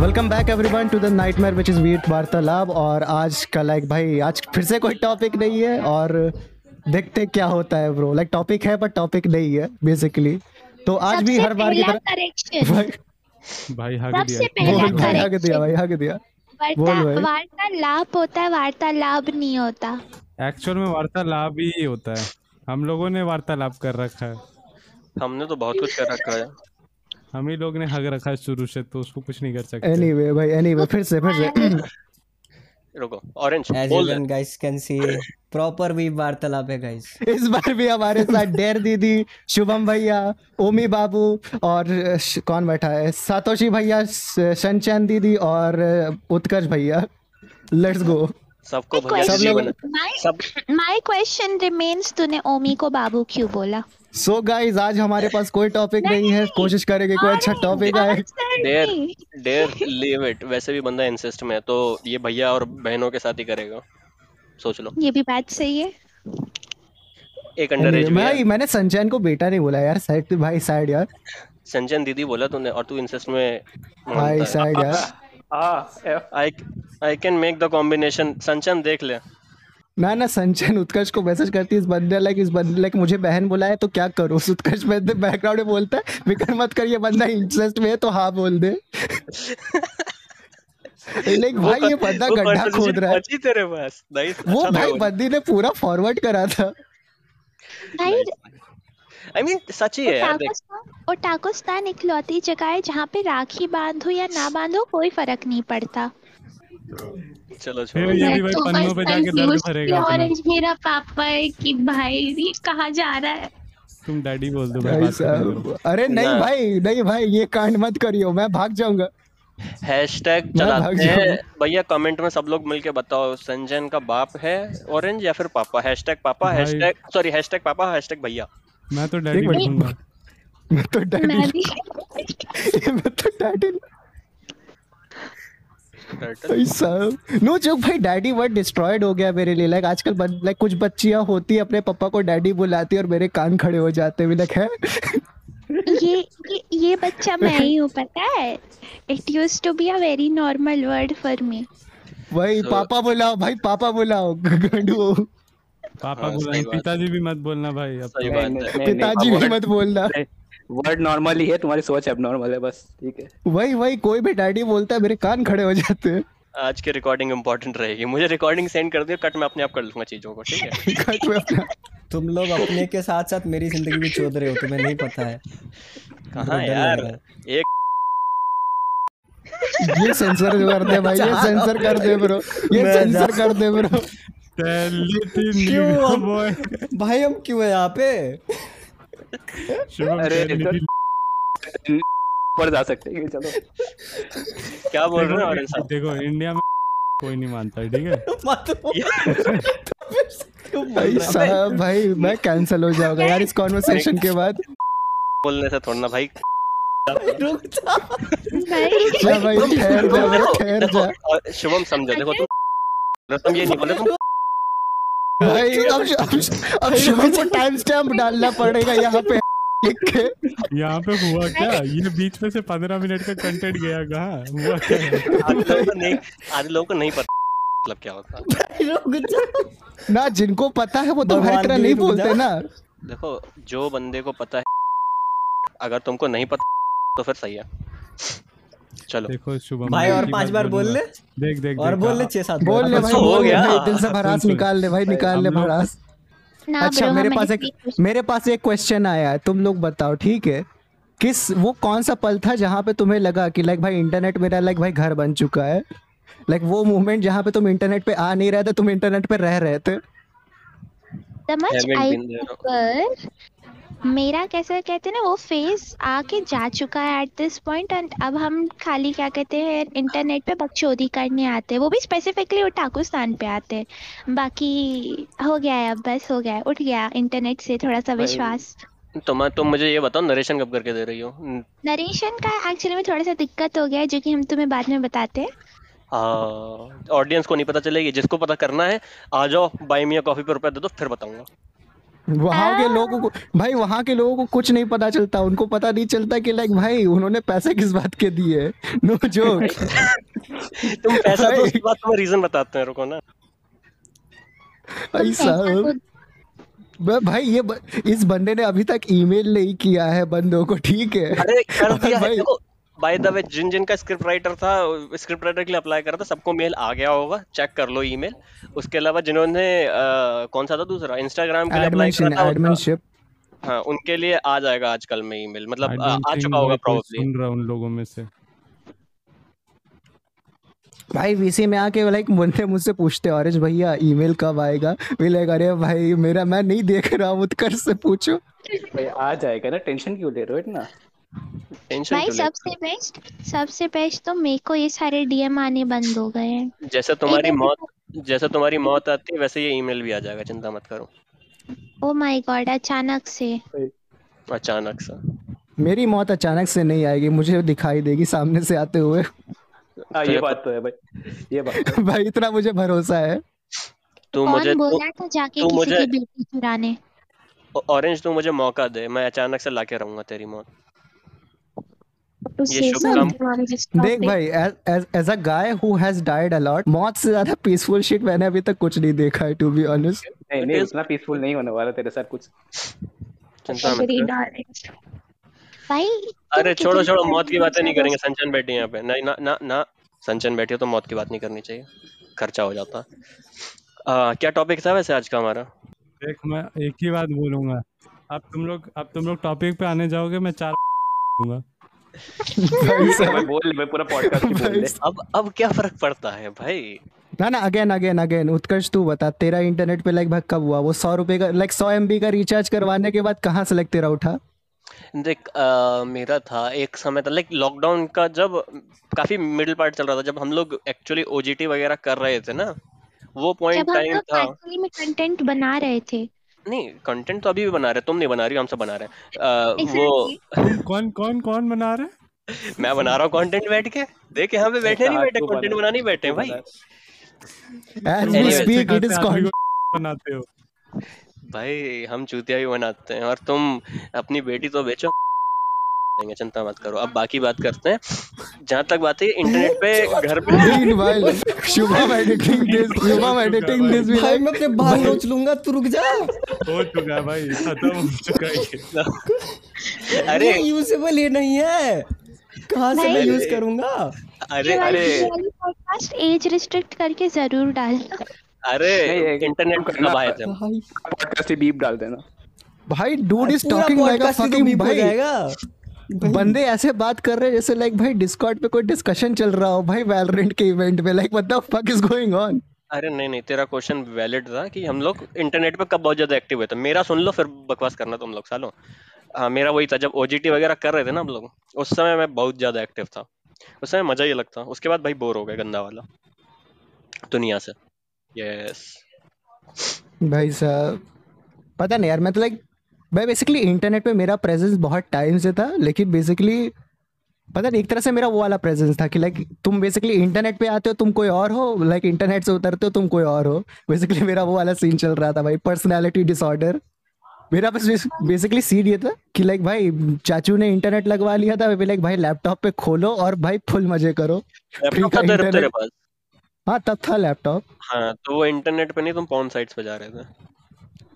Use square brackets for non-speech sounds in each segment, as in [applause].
Welcome back everyone to the nightmare which is wheat वार्तालाप और आज का लाइक भाई आज फिर से कोई टॉपिक नहीं है और देखते क्या होता है ब्रो लाइक टॉपिक है पर टॉपिक नहीं है बेसिकली तो आज भी हर बार की तरह भाई भाई हक सबसे दिया। पहला भाई हक दिया भाई हक दिया। भाई। वार्तालाप होता है वार्तालाप नहीं होता। एक्चुअल में वार्तालाप ही होता है। हम लोगों ने वार्तालाप कर रखा है। हमने तो बहुत कुछ कर रखा है। हम ही लोग ने हक रखा है शुरू से तो उसको कुछ नहीं कर सकते। एनीवे भाई एनीवे फिर से फिर से। रुको orange you guys can see, proper भी वार्तालाप है guys. इस बार भी हमारे साथ डेर दीदी शुभम भैया ओमी बाबू और कौन बैठा है? सातोशी भैया शनचैन दीदी और उत्कर्ष भैया। लेट्स गो सबको भैया सब लोग- सब माय क्वेश्चन रिमेन्स तूने ओमी को बाबू क्यों बोला? सो so गाइस आज हमारे पास कोई टॉपिक नहीं नहीं है कोशिश करेंगे कोई अच्छा टॉपिक आए। डेयर डेयर लीव इट वैसे भी बंदा इंसिस्ट में है तो ये भैया और बहनों के साथ ही करेगा। सोच लो। ये भी बात सही है। एक अंडर एज भाई मैंने संचैन को बेटा नहीं बोला यार साइड पे भाई साइड यार। संजन दीदी बोला तूने और तू इंसिस्ट में भाई साइड यार। I I can make the combination संचन देख ले। ना ना संचयन उत्कर्ष को मैसेज करती इस बंदे लाइक इस बंदे लाइक मुझे बहन बुलाया तो क्या करूँ? [laughs] उत्कर्ष में बैकग्राउंड में बोलता है विकर मत कर ये बंदा इंटरेस्ट में है तो हाँ बोल दे. [laughs] लाइक भाई ये बंदा गड्ढा खोद रहा है। तेरे पास। वो भाई बंदी ने पूरा फॉरवर्ड करा था। भाई आई मीन सच ही है यार ओटाकोस्तान ओटाकोस्तान इकलौती जगह है जहाँ पे राखी बांधो या ना बांधो कोई फ़र्क नहीं पड़ता। चलो फिर छोड़ो ये भी भाई पन्नों पे जाके दर्द भरेगा ऑरेंज मेरा पापा है कि भाई ये कहाँ जा रहा है? तुम डैडी बोल दो भाई। साहब अरे नहीं भाई नहीं भाई ये कांड मत करियो मैं भाग जाऊँगा। हैशटैग चलाते हैं। भैया कमेंट में सब लोग मिलके बताओ संजन का बाप है ऑरेंज या फिर पापा? Hashtag papa hashtag sorry hashtag papa hashtag भैया। मैं तो डैडी बोलूँगा मैं तो डैडी मैं [laughs] तो डैडी भाई साहब। नो जोक भाई डैडी वर्ड डिस्ट्रॉयड हो गया मेरे लिए। लाइक आजकल लाइक कुछ बच्चियाँ होती है अपने पापा को डैडी बुलाती है और मेरे कान खड़े हो जाते हैं। लाइक है? ये ये ये बच्चा मैं ही हूँ पता है? It use to be a very normal word for me भाई So- पापा बुलाओ भाई पापा बुलाओ गंडू। हाँ, पापा सही बुलाएँ पिताजी भी मत बोलना भाई तो। है। पिताजी भी मत बोलना। वर्ड नॉर्मल ही है तुम्हारी सोच अब नॉर्मल है बस ठीक है। वही वही कोई भी डैडी बोलता है मेरे कान खड़े हो जाते हैं। आज की रिकॉर्डिंग इंपॉर्टेंट रहेगी। मुझे रिकॉर्डिंग सेंड कर दियो कट मैं अपने आप कर लूँगा चीज़ों को ठीक है? कट में अपना तुम लोग अपने के साथ साथ मेरी ज़िंदगी भी चोद रहे हो तुम्हें नहीं पता है। कहाँ यार? एक ये सेंसर [laughs] कर दे भाई ये सेंसर कर दे ब्रो ये सेंसर कर दे ब्रो क्यों. भाई हम क्यों है यहाँ पे? अरे, ऊपर जा सकते हैं चलो। क्या बोल रहे हैं ऑरेंज देखो साहब? देखो इंडिया में कोई नहीं मानता है? ठीक है। [laughs] मत भाई साहब भाई मैं कैंसिल हो जाऊँगा यार इस कॉन्वर्सेशन के बाद। बोलने से थोड़ा ना भाई। रुक जा। भाई। ठहर जा ठहर जा। शुभम समझो देखो तुम तुम ये नहीं बोले तुम भाई [laughs] अब अब अब शुभम को टाइम स्टैम्प डालना पड़ेगा यहाँ पे। लिख के यहाँ पे हुआ [laughs] क्या? ये बीच में से पंद्रह मिनट का कंटेंट गया कहाँ? हुआ क्या? आधे लोगों को नहीं आधे लोगों को नहीं पता मतलब क्या होता है। ना जिनको पता है वो तुम्हारी भगवान तरह नहीं बोलते ना। देखो जो बंदे को पता है अगर तुमको नहीं पता तो फिर सही है। चलो। देखो शुभम भाई और पाँच बार बोल ले। देख देख और बोल ले छह सात बोल ले भाई हो गया। भाई दिल से सुन। निकाल ले भाई निकाल ले ना अच्छा मेरे पास एक मेरे पास एक क्वेश्चन आया है तुम लोग बताओ ठीक है? किस वो कौन सा पल था जहाँ पे तुम्हें लगा कि लाइक भाई इंटरनेट मेरा लाइक भाई घर बन चुका है? लाइक वो मोमेंट जहाँ पे तुम इंटरनेट पे आ नहीं रहे थे तुम इंटरनेट पे रह रहे थे। समझ आई पर मेरा कैसा कहते हैं ना वो फ़ेज़ आके जा चुका है एट दिस पॉइंट एंड अब हम खाली क्या कहते हैं इंटरनेट पे बकचोदी करने आते हैं। वो भी स्पेसिफिकली उटाकुस्तान पे आते हैं। बाकी हो गया है अब बस हो गया है उठ गया इंटरनेट से थोड़ा सा विश्वास। तुम तुम मुझे ये बताओ नरेशन कब करके दे रही हो? नरेशन का एक्चुअली में थोड़ा सा दिक्कत हो गया है जो कि हम तुम्हें बाद में बताते हैं। ऑडियंस को नहीं पता चलेगी जिसको पता करना है आ जाओ बाई मिया कॉफ़ी पे रुपए दे दो फिर बताऊँगा। वहाँ के लोगों को भाई वहाँ के लोगों को कुछ नहीं पता चलता उनको पता नहीं चलता कि लाइक भाई उन्होंने पैसे किस बात के दिए नो जोक तुम पैसा तो उसके बाद तुम्हें रीजन बताते हैं रुको ना। भाई साहब। भाई ये ब, इस बंदे ने अभी तक ईमेल नहीं किया है बंदों को ठीक है? अरे कर दिया है भाई देखो बाय द वे जिन जिन का स्क्रिप्ट राइटर था स्क्रिप्ट राइटर के लिए अप्लाई करा था सबको मेल आ गया होगा चेक कर लो ईमेल उसके अलावा जिन्होंने कौन सा था दूसरा? इंस्टाग्राम के लिए अप्लाई करा था एडमिनशिप हाँ उनके लिए आ जाएगा आजकल में ईमेल मतलब आ चुका होगा मैं सुन रहा उन लोगों में से। भाई वीसी में आके लाइक बंदे मुझसे पूछते ऑरेंज भैया ईमेल कब आएगा? वे लाइक अरे भाई मेरा मैं नहीं देख रहा हूँ उत्कर्ष से पूछो। भाई आ जाएगा ना टेंशन क्यों ले रहे हो इतना? भाई सबसे बेस्ट सबसे बेस्ट तो मेरे को ये सारे डीएम आने बंद हो गए हैं? जैसे तुम्हारी मौत जैसे तुम्हारी मौत आती है वैसे ये ईमेल भी आ जाएगा चिंता मत करो। ओ माय गॉड अचानक से। अचानक से। मेरी मौत अचानक से नहीं आएगी मुझे दिखाई देगी सामने से आते हुए। हाँ ये बात तो है भाई ये बात तो [laughs] भाई इतना मुझे भरोसा है। तू मुझे बोला था जाके किसी की बेटी चुराने? ऑरेंज तू मुझे मौका दे मैं अचानक से लाके रहूँगा तेरी मौत। देख भाई as a guy who has died a lot मौत से ज़्यादा पीसफुल शिट मैंने अभी तक कुछ नहीं देखा है टू बी ऑनेस्ट नहीं नहीं उतना पीसफुल नहीं होने वाला तेरे साथ कुछ। चिंता मत कर darlings. भाई अरे छोड़ो छोड़ो मौत की बातें नहीं करेंगे संचन बैठी है यहाँ पे। नहीं ना ना ना संचन बैठी हो तो मौत की बात नहीं करनी चाहिए। खर्चा हो जाता। आ, क्या टॉपिक था वैसे आज का हमारा? देख मैं एक ही बात बोलूँगा। अब तुम लोग अब तुम लोग टॉपिक पे आने जाओगे मैं चार [laughs] दूँगा भाई [laughs] बोल ले पूरा पॉडकास्ट बोल अब अब क्या फ़र्क पड़ता है भाई? ना ना अगेन अगेन अगेन उत्कर्ष तू बता तेरा इंटरनेट पे लाइक भाई कब हुआ? वो सौ रुपए का लाइक सौ एमबी का रिचार्ज करवाने के बाद कहाँ से लाइक तेरा उठा? देख आ, मेरा था एक समय था लाइक लॉकडाउन का जब काफ़ी मिडिल पार्ट चल रहा था जब हम लोग एक्चुअली ओजीटी वगैरह कर रहे थे ना वो पॉइंट टाइम था। एक्चुअली में कंटेंट बना रहे थे नहीं कंटेंट तो अभी भी बना रहे तुम नहीं बना रही हम सब बना रहे हैं। वो कौन कौन कौन बना रहे [laughs] मैं बना रहा हूँ कंटेंट बैठ के। देखे यहाँ पे बैठे नहीं बैठे कंटेंट बना- बनाने बैठे भाई। As we speak it is बनाते हो। भाई हम चूतिया भी बनाते हैं और तुम अपनी बेटी तो बेचो। देंगे चिंता मत करो। अब बाकी बात करते हैं। जहाँ तक बात है इंटरनेट पे [laughs] घर पे। Meanwhile, Shubham editing this Shubham editing this भी भाई मैं अपने बाल नोच लूँगा तू रुक जा। हो चुका है भाई खत्म हो चुका है। [laughs] अरे। यूजेबल ये नहीं है। कहाँ से मैं यूज़ करूँगा? अरे अरे। पॉडकास्ट एज रिस्ट्रिक्ट करके ज़रूर डालना अरे इंटरनेट हम? भाई। पॉडकास्ट बीप डाल देना। भाई dude is talking like a fucking भाई। जाएगा। बंदे ऐसे बात कर रहे हैं जैसे लाइक भाई डिस्कॉर्ड पे कोई डिस्कशन चल रहा हो भाई वैलोरेंट के इवेंट में like what the fuck is going on अरे नहीं नहीं तेरा क्वेश्चन वैलिड था कि हम लोग इंटरनेट पे कब बहुत ज़्यादा एक्टिव हुए थे। मेरा सुन लो फिर बकवास करना तुम लोग सालो। हाँ मेरा वही था जब ओजीटी वगैरह कर रहे थे ना हम लोग उस समय मैं बहुत ज़्यादा एक्टिव था। उस समय मज़ा ही अलग था। उसके बाद भाई बोर हो गए गंदा वाला। दुनिया से। यस भाई साहब पता नहीं यार मैं तो लाइक भाई बेसिकली इंटरनेट पे मेरा प्रेजेंस बहुत टाइम से था लेकिन बेसिकली पता नहीं एक तरह से मेरा वो वाला प्रेजेंस था कि लाइक तुम बेसिकली इंटरनेट पे आते हो तुम कोई और हो? लाइक इंटरनेट से उतरते हो तुम कोई और हो? बेसिकली मेरा वो वाला सीन चल रहा था भाई पर्सनैलिटी डिसऑर्डर मेरा बस बेसिकली सीन ये था कि लाइक भाई चाचू ने इंटरनेट लगवा लिया था लाइक भाई लैपटॉप पे खोलो और भाई फुल मज़े करो। लैपटॉप का इंटरनेट हाँ तब था लैपटॉप हाँ तो वो इंटरनेट पे नहीं तुम पॉन साइट्स पे जा रहे थे।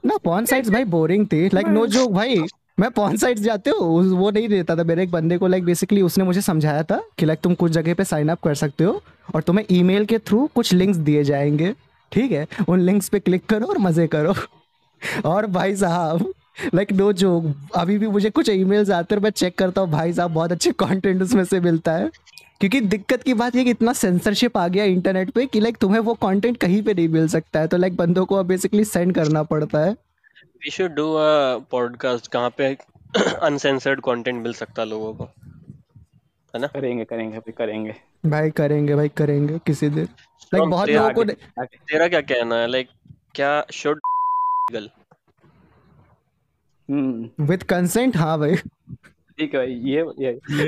ना पॉन साइट्स भाई बोरिंग थी। लाइक नो जोक भाई मैं पॉन साइट्स जाते हो वो नहीं देता था मेरे एक बंदे को लाइक बेसिकली उसने मुझे समझाया था कि लाइक तुम कुछ जगह पे साइन अप कर सकते हो और तुम्हें ईमेल के थ्रू कुछ लिंक्स दिए जाएँगे। ठीक है? उन लिंक्स पे क्लिक करो और मज़े करो। और भाई साहब लाइक नो जोक अभी भी मुझे कुछ ईमेल्स आते हैं मैं चेक करता हूँ भाई साहब बहुत अच्छे कंटेंट उसमें से मिलता है। क्योंकि दिक्कत की बात ये कि इतना सेंसरशिप आ गया इंटरनेट पे कि लाइक तुम्हें वो कंटेंट कहीं पे नहीं मिल सकता है। तो लाइक बंदों को बेसिकली सेंड करना पड़ता है। We should do a podcast कहाँ पे [clears throat] अनसेंसर्ड कंटेंट मिल सकता है लोगों को। है ना? करेंगे करेंगे अभी करेंगे। भाई करेंगे भाई करेंगे किसी दिन। लाइक From बहुत लोगों को तेरा क्या कहना है? लाइक क्या शुड [laughs] हम्म। विद कंसेंट हाँ भाई। ठीक है भाई ये ये। ये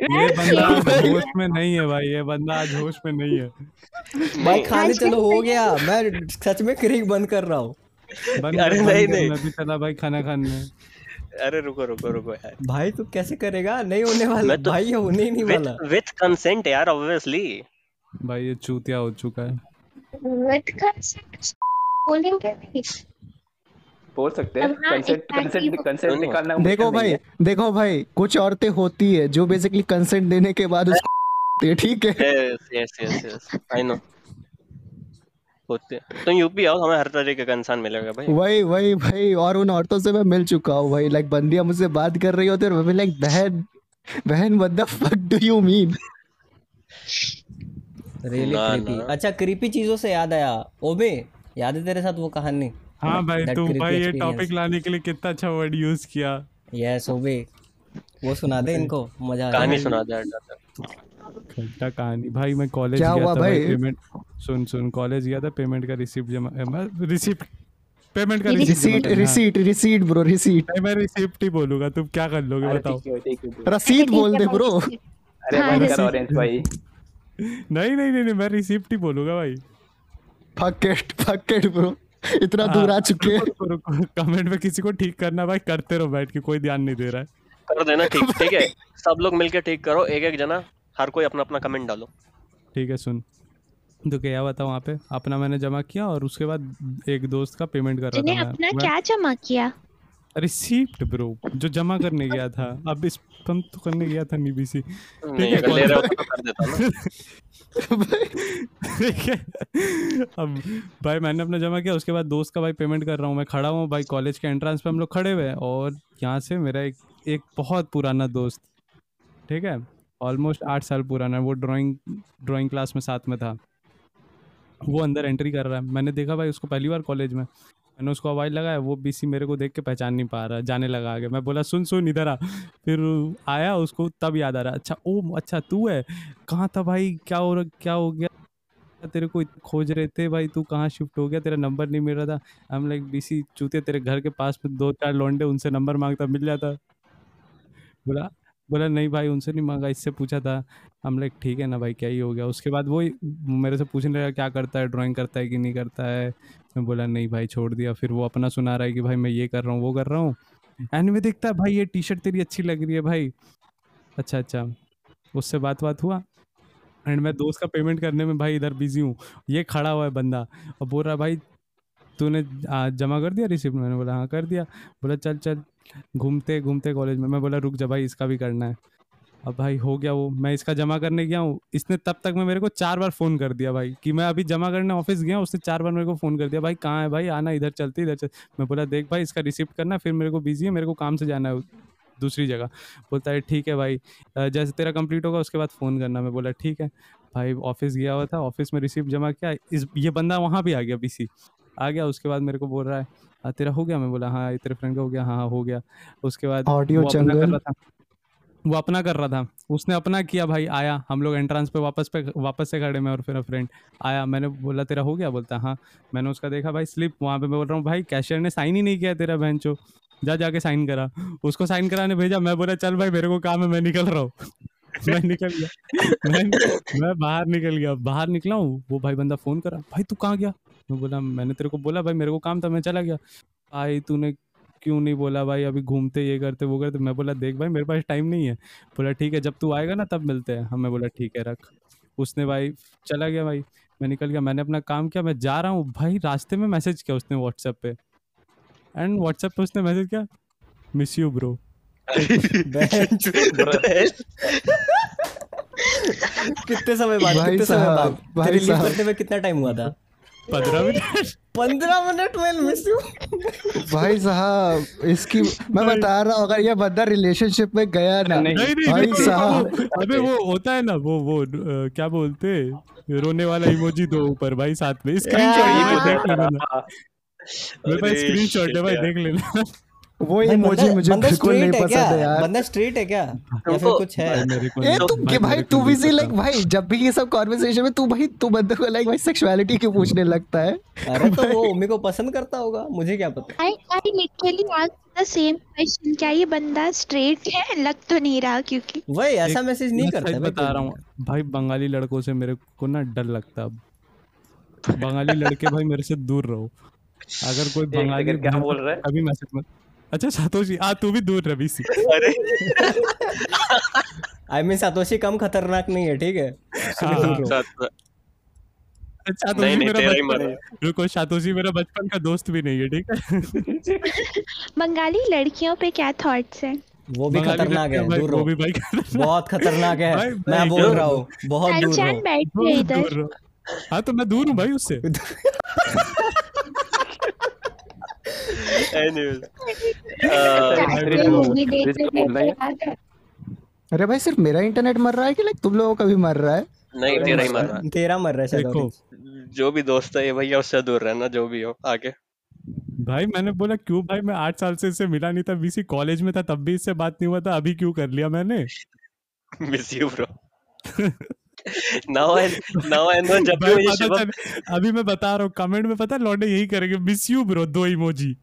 ये बंदा आज होश में नहीं है भाई ये बंदा आज होश में नहीं है। भाई खाने चलो हो गया। [laughs] मैं सच में क्रिक बंद कर रहा हूँ। अरे नहीं, नहीं। मैं भी चला भाई खाना खाने। अरे रुको रुको रुको यार। भाई तू कैसे करेगा? नहीं होने वाला। मैं तो- भाई ये होने ही नहीं वाला। विथ कंसेंट यार ऑब्वियसली भाई ये चूतिया हो चुका है। With consent? बोलेंगे नहीं। बोल सकते हैं हाँ, कंसेंट कंसेंट कंसेंट निकालना देखो भाई देखो भाई कुछ औरतें होती है जो बेसिकली कंसेंट देने के बाद उसको [laughs] ठीक है? Yes yes yes yes I know होते तो यूपी आओ हमें हर तरीके का इंसान मिलेगा भाई। वही वही भाई और उन औरतों से मैं मिल चुका हूँ भाई। लाइक बंदियाँ मुझसे बात कर रही होती है और मैं लाइक बहन बहन what the fuck do you mean really creepy अच्छा क्रीपी चीज़ों से याद आया। ओबे याद है तेरे साथ वो कहानी? हाँ भाई तुम भाई ये टॉपिक लाने के लिए कितना अच्छा वर्ड यूज़ किया। यस ओबे। वो सुना दे इनको मज़ा आ कहानी सुना दे खट्टा कहानी। भाई मैं कॉलेज गया हुआ था भाई भाई? पेमेंट सुन सुन कॉलेज गया था पेमेंट का रिसिप्ट जमा रिसिप्ट पेमेंट का receipt receipt receipt bro receipt मैं रिसिप्ट ही बोलूँगा तुम क्या कर लोगे बताओ। रसीद बोल दे ब्रो अरे हाँ, बंद कर ऑरेंज भाई। [laughs] नहीं नहीं नहीं नहीं, मैं रिसिप्ट ही बोलूँगा भाई। Fuck it fuck it bro इतना दूर आ चुके हैं। कमेंट में किसी को ठीक करना भाई करते रहो बैठ के कोई ध्यान नहीं दे रहा है। कर देना ठीक [laughs] ठीक है। सब लोग मिलके ठीक करो एक एक जना हर कोई अपना अपना कमेंट डालो। ठीक है सुन। तो क्या हुआ था वहाँ पे? अपना मैंने जमा किया और उसके बाद एक दोस्त का पेमेंट कर रहा था अपना मैं- क्या जमा किया? रिसीप्ट ब्रो जो जमा करने गया था। अब इस पंप तो करने गया था नीबीसी नहीं है, अगर ले रहे तो कर देता ठीक है। अब भाई मैंने अपना जमा किया उसके बाद दोस्त का भाई पेमेंट कर रहा हूँ मैं खड़ा हूँ भाई कॉलेज के एंट्रेंस पे हम लोग खड़े हुए और यहाँ से मेरा एक एक बहुत पुराना दोस्त ठीक है ऑलमोस्ट आठ साल पुराना वो ड्राइंग ड्राइंग क्लास में साथ में था। वो अंदर एंट्री कर रहा है। मैंने देखा भाई उसको पहली बार कॉलेज में। मैंने उसको आवाज़ लगाया, वो बीसी मेरे को देख के पहचान नहीं पा रहा, जाने लगा आगे। मैं बोला, सुन सुन, इधर आ। फिर आया उसको, तब याद आ रहा अच्छा ओ अच्छा तू है? कहाँ था भाई? क्या हो रहा, क्या हो गया? तेरे को खोज रहे थे भाई, तू कहाँ शिफ्ट हो गया? तेरा नंबर नहीं मिल रहा था। हम लाइक बीसी चूते तेरे घर के पास में दो, चार लौंडे, उनसे नंबर माँगता, मिल जाता। बोला बोला, नहीं भाई, उनसे नहीं मांगा, इससे पूछा था। हम लाइक ठीक है ना भाई, क्या ही हो गया? उसके बाद वो मेरे से पूछने लगा, क्या करता है? ड्राइंग करता है कि नहीं करता है? मैं बोला, नहीं भाई, छोड़ दिया। फिर वो अपना सुना रहा है कि भाई मैं ये कर रहा हूँ, वो कर रहा हूँ। एंड में देखता है भाई, ये टी शर्ट तेरी अच्छी लग रही है भाई। अच्छा अच्छा। उससे बात बात हुआ। एंड मैं दोस्त का पेमेंट करने में भाई इधर बिज़ी हूँ। ये खड़ा हुआ है बंदा। और बोल रहा, भाई, तूने जमा कर दिया रिसिप्ट मैंने बोला हाँ कर दिया। बोला, चल चल। घूमते घूमते कॉलेज में। मैं बोला, रुक जा भाई, इसका भी करना है। अब भाई हो गया वो मैं इसका जमा करने गया हूँ। इसने तब तक में मेरे को चार बार फ़ोन कर दिया भाई कि मैं अभी जमा करने ऑफ़िस गया उसने चार बार मेरे को फ़ोन कर दिया भाई कहाँ है भाई? आना इधर चलते इधर चल। मैं बोला देख भाई इसका रिसिप्ट करना फिर मेरे को बिज़ी है मेरे को काम से जाना है दूसरी जगह। बोलता है ठीक है भाई जैसे तेरा कंप्लीट होगा उसके बाद फ़ोन करना। मैं बोला ठीक है। भाई ऑफ़िस गया हुआ था ऑफ़िस में रिसिप्ट जमा किया इस ये बंदा वहाँ भी आ गया पीसी आ गया उसके बाद मेरे को बोल रहा है तेरा हो गया? मैं बोला हाँ तेरे फ्रेंड का हो गया। हाँ हाँ हो गया। उसके बाद ऑडियो जंगल रहा था। वो अपना कर रहा था। उसने अपना किया भाई, आया, हम लोग एंट्रेंस पे वापस पे, वापस से खड़े, में और फिर फ्रेंड आया, मैंने बोला, तेरा हो गया? बोलता हाँ। मैंने उसका देखा, भाई स्लिप वहाँ पे मैं बोल रहा हूँ, भाई कैशियर ने साइन ही नहीं किया तेरा बहन चो। जा, जाके साइन करा। उसको साइन कराने भेजा, मैं बोला, चल भाई, मेरे को काम है, मैं निकल रहा हूँ। [laughs] मैं निकल गया। मैं मैं बाहर निकल गया। बाहर निकला हूँ, वो भाई बंदा फ़ोन करा, भाई, तू कहाँ गया? मैं बोला, मैंने तेरे को बोला, भाई, मेरे को काम था, मैं चला गया। भाई, तूने क्यों नहीं बोला भाई? अभी घूमते ये करते वो करते। मैं बोला देख भाई मेरे पास टाइम नहीं है। बोला ठीक है जब तू आएगा ना तब मिलते हैं। हमें बोला ठीक है रख। उसने भाई चला गया भाई। मैं निकल गया। मैंने अपना काम किया मैं जा रहा हूँ। भाई रास्ते में मैसेज किया उसने व्हाट्सएप पे। एंड व्हाट्सएप पे उसने मैसेज किया मिस यू ब्रो कितने समय बाद कितने समय बाद? भाई तेरे साहब। करते कितना टाइम हुआ था? पंद्रह मिनट। पंद्रह मिनट में मिस यू भाई साहब इसकी मैं बता रहा हूँ अगर ये बंदा रिलेशनशिप में गया ना नहीं, नहीं नहीं भाई साहब। अबे वो होता है ना वो वो क्या बोलते हैं? रोने वाला इमोजी दो ऊपर भाई साथ में स्क्रीनशॉट देख लेना मेरे पास स्क्रीनशॉट है भाई देख लेना। वो मुझे बिल्कुल नहीं पसंद क्या? है यार। बंदा स्ट्रेट है क्या? या फिर कुछ है? ए तू के भाई तू भी लाइक भाई जब भी ये सब कॉन्वर्सेशन में तू भाई तू बंदे को लाइक भाई सेक्सुअलिटी क्यों पूछने लगता है? अरे तो वो [laughs] उम्मी को पसंद करता होगा मुझे क्या पता? I I literally ask the same question क्या ये बंदा स्ट्रेट है? लग तो नहीं रहा क्योंकि वही ऐसा मैसेज नहीं करता बता रहा हूँ भाई बंगाली लड़कों से मेरे को ना डर लगता है अब। बंगाली लड़के भाई मेरे से दूर रहो। अगर कोई बंगाली क्या बोल रहा? है कभी मैसेज मत अच्छा सातोशी आ तू भी दूर रह बीसी। अरे। [laughs] आई मीन सातोशी कम खतरनाक नहीं है ठीक है? हाँ, हाँ। सातोशी नहीं, नहीं, मेरा बचपन रुको सातोशी मेरा बचपन का दोस्त भी नहीं है ठीक है? [laughs] बंगाली लड़कियों पे क्या थॉट्स हैं? वो भी खतरनाक है दूर वो रहो। भी भाई बहुत खतरनाक है। मैं बोल रहा हूँ बहुत दूर बैठ इधर। हाँ तो मैं दूर हूँ भाई उससे [laughs] Anyways, भाई, चाचा वो- मूवी देख इसको रहे बोलना है। थे अरे भाई सिर्फ़ मेरा इंटरनेट मर रहा है कि लाइक तुम लोगों का भी मर रहा है? नहीं तेरा ही मर रहा है। तेरा मर रहा है देखो। जो भी दोस्त है ये भैया उससे दूर रहना जो भी हो आगे। भाई मैंने बोला क्यों भाई मैं आठ साल से इससे मिला नहीं था बीसी कॉलेज में था तब भी इससे बात नहीं हुआ था अभी क्यों कर लिया मैंने? Miss you bro now I now know जब भी मुझे अभी मैं बता रहा हूँ कमेंट में पता है लौंडे यही करेंगे मिस यू ब्रो दो इमोजी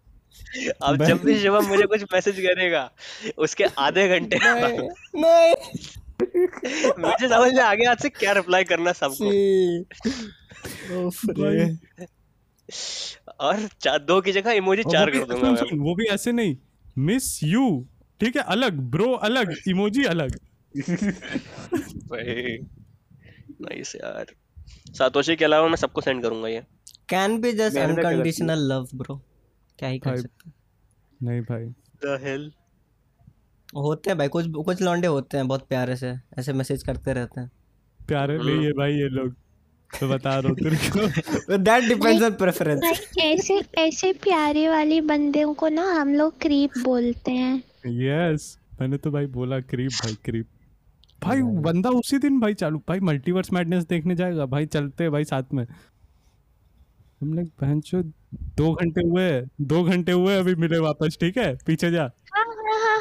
अब जब भी शिवम मुझे कुछ मैसेज करेगा उसके आधे घंटे नहीं मुझे समझ में आ गया आज से क्या रिप्लाई करना सबको। और चार दो की जगह इमोजी चार वो भी- कर दूँगा सुन, मैं। सुन, वो भी ऐसे नहीं। मिस यू ठीक है अलग ब्रो अलग इमोजी अलग। [laughs] भाई। नाइस यार। सातोशी के अलावा मैं सबको सेंड करूँगा ये। Can be just unconditional love bro क्या ही कर सकते नहीं भाई। द हेल होते हैं भाई कुछ कुछ लौंडे होते हैं बहुत प्यारे से ऐसे मैसेज करते रहते हैं। प्यारे नहीं है भाई ये लोग तो बता रहा हूँ तेरे को। दैट डिपेंड्स ऑन प्रेफरेंस ऐसे ऐसे प्यारे वाले बंदे को ना हम लोग क्रीप बोलते हैं। यस मैंने तो भाई बोला क्रीप भाई क्रीप भाई बंदा उसी दिन भाई चालू भाई मल्टीवर्स मैडनेस देखने जाएगा भाई चलते भाई साथ में। हमने बहन चो दो घंटे हुए दो घंटे हुए अभी मिले वापस ठीक है? पीछे जा। हाँ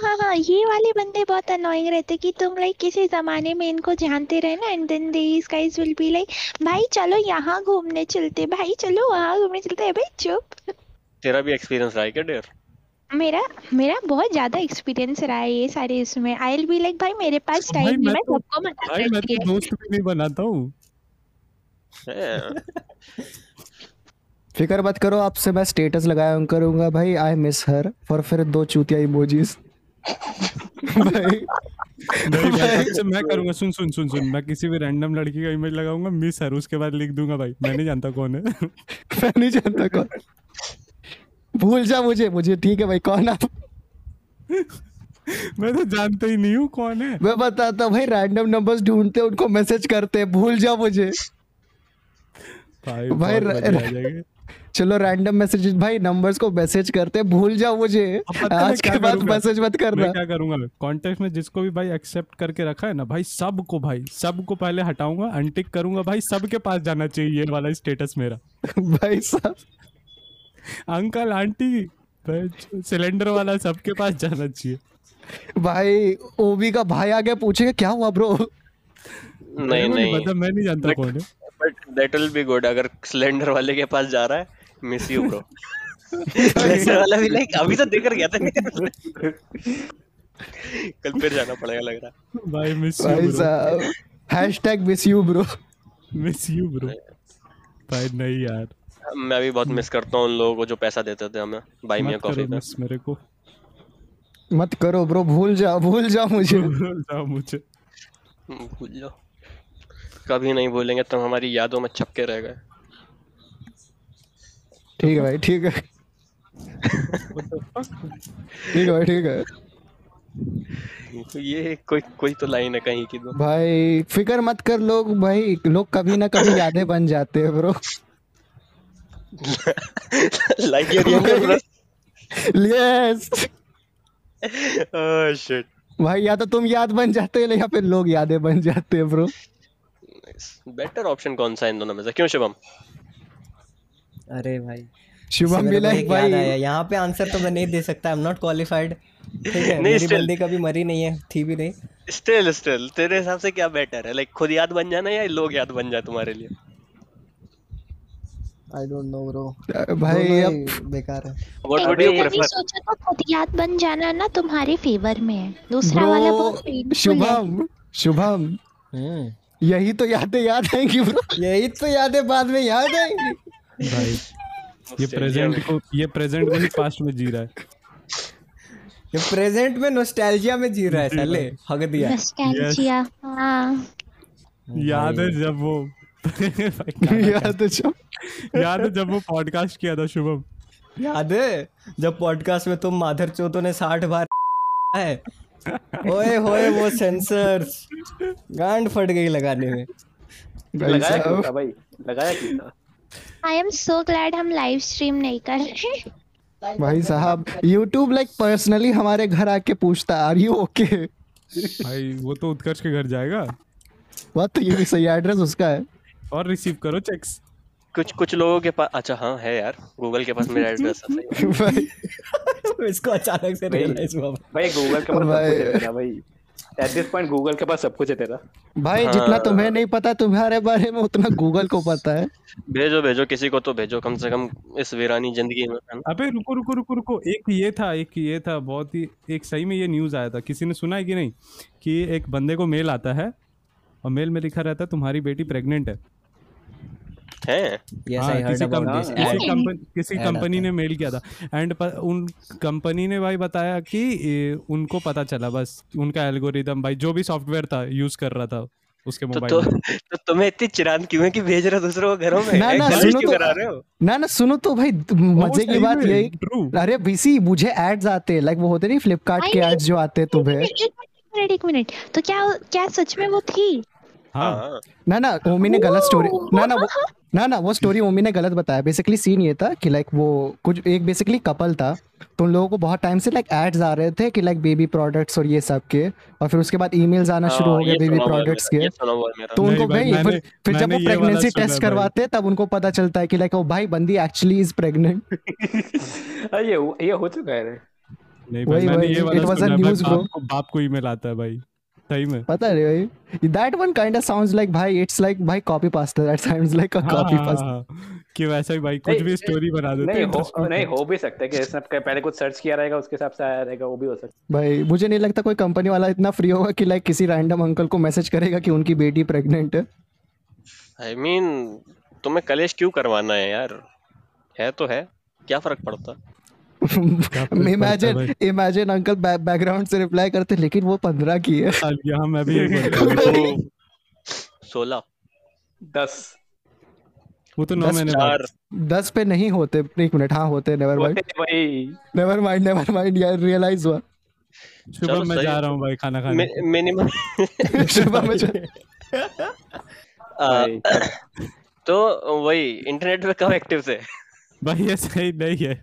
हाँ हाँ ये वाले बंदे बहुत अनोइंग रहते कि तुम लाइक किसी जमाने में इनको जानते रहे ना and then these guys will be like भाई चलो यहाँ घूमने चलते भाई चलो वहाँ घूमने चलते हैं भाई चुप। तेरा भी एक्सपीरियंस रहा है क्या डेर मेरा मेरा बहुत ज़्यादा एक्सपीरियंस रहा है ये सारे इसमें। आई विल बी लाइक भाई मेरे पास टाइम नहीं मैं तो- सबको मना भाई मैं तो दोस्त भी नहीं बनाता हूँ। [laughs] फिकर मत करो आपसे मैं स्टेटस लगाया करूँगा भाई आई मिस हर और फिर दो चूतिया इमोजीज [laughs] भाई नहीं भाई। से मैं करूँगा सुन सुन सुन सुन मैं किसी भी रैंडम लड़की का इमेज लगाऊँगा मिस हर उसके बाद लिख दूँगा भाई मैं नहीं जानता कौन है। [laughs] मैं नहीं जानता कौन। भूल जा मुझे मुझे ठीक है भाई कौन आप? [laughs] मैं तो जानता ही नहीं हूँ कौन है। मैं बताता भाई रैंडम नंबर्स ढूंढते उनको मैसेज करते हैं, भूल जा मुझे। भाई भाई, र- चलो रैंडम मैसेज भाई नंबर्स को मैसेज करते हैं, भूल जा मुझे। आज के बाद? मैसेज मत करना। मैं क्या करूँगा? कॉन्टेक्ट में जिसको भी भाई एक्सेप्ट करके रखा है ना भाई सबको भाई सबको पहले हटाऊँगा अनटिक करूँगा भाई सबके पास जाना चाहिए ये वाला स्टेटस मेरा। [laughs] भाई साहब अंकल आंटी सिलेंडर वाला सबके पास जाना चाहिए। भाई ओबी का भाई आगे पूछेगा क्या हुआ ब्रो नहीं नहीं। पता मैं नहीं जानता कौन है। But that will be good अगर सिलेंडर वाले के पास जा रहा है मिस यू ब्रो सिलेंडर वाला भी लाइक अभी तो देकर गया था कल फिर जाना पड़ेगा लग रहा भाई मिस यू भाई ब्रो साहब hashtag miss you bro miss you bro भाई नहीं यार। मैं भी बहुत मिस करता हूँ उन लोगों को जो पैसा देते थे हमें बाई मियाँ कॉफ़ी करो पे मेरे को। मत करो ब्रो भूल जा भूल जा मुझे। [laughs] जाओ मुझे। हम्म, भूल जाओ। कभी नहीं भूलेंगे तुम हमारी यादों में छपके रह गए। ठीक है भाई ठीक है। ठीक है भाई ठीक है। ये कोई कोई तो लाइन है कहीं की तो। भाई फ़िक्र मत कर लोग भाई लोग कभी ना कभी यादें बन जाते हैं bro like your younger yes oh shit भाई या तो तुम याद बन जाते हो या फिर लोग यादें बन जाते हैं ब्रो बेटर ऑप्शन कौन सा है इन दोनों में से? क्यों शिवम अरे भाई शुभम भी लाइक भाई। यहाँ पे आंसर तो मैं नहीं दे सकता आई एम नॉट क्वालिफाइड ठीक है [laughs] नहीं, मेरी still- बंदी कभी मरी नहीं है थी भी नहीं। स्टिल स्टिल तेरे हिसाब से क्या बेटर है? लाइक खुद याद बन जाना या लोग याद बन जाए तुम्हारे लिए? आई डोंट नो ब्रो भाई अब बेकार है। व्हाट वुड यू प्रेफर सोचो तो खुद याद बन जाना ना तुम्हारे फेवर में। है दूसरा वाला बहुत शुभम शुभम। हम्म। यही तो यादें याद आएँगी ब्रो यही तो यादें बाद में याद आएँगी। भाई ये Nostalgia प्रेजेंट को ये प्रेजेंट को ही पास्ट में जी रहा है। ये प्रेजेंट में नोस्टैल्जिया में जी रहा है साले हग दिया। नॉस्टैल्जिया हाँ। याद है जब वो [laughs] याद है जब याद है जब वो पॉडकास्ट किया था शुभम? याद है? जब पॉडकास्ट में तुम माधर चौथों ने साठ बार है। ओए होए वो सेंसर्स गांड फट गई लगाने में। भाई लगाया क्यों साहब था भाई? लगाया क्यों था? आई एम सो ग्लैड हम लाइव स्ट्रीम नहीं कर रहे भाई साहब YouTube लाइक पर्सनली हमारे घर आके पूछता आर यू ओके भाई वो तो उत्कर्ष के घर जाएगा। बात तो ये भी सही एड्रेस उसका है। और रिसीव करो चेक्स कुछ कुछ लोगों के पास अच्छा हाँ है यार। गूगल के पास मेरा एड्रेस है [laughs] भाई इसको अचानक से रियलाइज़ हुआ। भाई गूगल के पास है भाई। एट दिस पॉइंट गूगल के पास सब कुछ है तेरा। भाई हाँ। जितना तुम्हें नहीं पता तुम्हारे बारे में उतना गूगल को पता है। भेजो भेजो किसी को तो भेजो कम से कम इस वीरानी ज़िंदगी में अबे रुको रुको रुको रुको। एक ये था एक ये था बहुत ही एक सही में ये न्यूज़ आया था। किसी ने सुना है कि नहीं? कि एक बंदे को मेल आता है और मेल में लिखा रहता है तुम्हारी बेटी प्रेग्नेंट है। हैं। हाँ, किसी कंपनी किसी कंपनी ने मेल किया था। एंड उन कंपनी ने भाई बताया कि उनको पता चला बस उनका एल्गोरिदम भाई जो भी सॉफ्टवेयर था यूज़ कर रहा था उसके तो मोबाइल तो, में। तो तुम्हें इतनी चिरान क्यों है कि भेज रहे दूसरों को घरों में? ना, ना, सुनो तो- करा रहे हो? ना ना सुनो तो भाई मज़े की बात यही ट्रू अरे बीसी मुझे एड्स आते हैं। लाइक वो होते नहीं फ्लिपकार्ट के एड्स जो आते हैं तुम्हें। एक मिनट तो क्या क्या सच में वो थी? हाँ। हाँ। ना ना ओमी ने गलत स्टोरी ना ना वो ना ना वो स्टोरी ओमी ने गलत बताया। बेसिकली सीन ये था कि लाइक वो कुछ एक बेसिकली कपल था। तो उन लोगों को बहुत टाइम से लाइक एड्स आ रहे थे कि लाइक बेबी प्रोडक्ट्स और ये सब के। और फिर उसके बाद ईमेल्स आना शुरू हो हाँ, गए बेबी है प्रोडक्ट्स के। है तो उनको भाई, फिर फिर जब वो प्रेगनेंसी टेस्ट करवाते तब उनको पता चलता है कि लाइक ओ भाई बंदी एक्चुअली इज़ प्रेग्नेंट अरे ये ये हो चुका है नहीं भाई मैंने ये वाला it was a सुना है, बाप को ईमेल आता है भाई। सही में। पता नहीं भाई that one kind of sounds like भाई इट्स लाइक भाई copy pasta that sounds like a हाँ, कॉपी हाँ, पास्ता हाँ, कि वैसा ही भाई कुछ भी स्टोरी बना देते नहीं हैं हो नहीं हो। भी सकता है कि इसने पहले कुछ सर्च किया रहेगा उसके हिसाब से आया रहेगा वो भी हो सकता भाई मुझे नहीं लगता कोई कंपनी वाला इतना फ्री होगा कि लाइक किसी रैंडम अंकल को मैसेज करेगा कि उनकी बेटी प्रेग्नेंट है। आई मीन तुम्हें कलेश क्यों करवाना है यार? है तो है क्या फ़र्क पड़ता? है इमेजिन इमेजिन अंकल बैकग्राउंड से रिप्लाई करते लेकिन वो पंद्रह की है। यहाँ मैं भी यही [laughs] सोलह। दस। वो तो नौ महीने बाद। दस पे नहीं होते एक मिनट हाँ होते never mind never mind never mind यार रियलाइज़ हुआ। शुभम चलो, मैं जा रहा हूँ भाई खाना खाने। मिनिमम सुबह में तो वही इंटरनेट पे कब एक्टिव थे भाई ये सही नहीं है।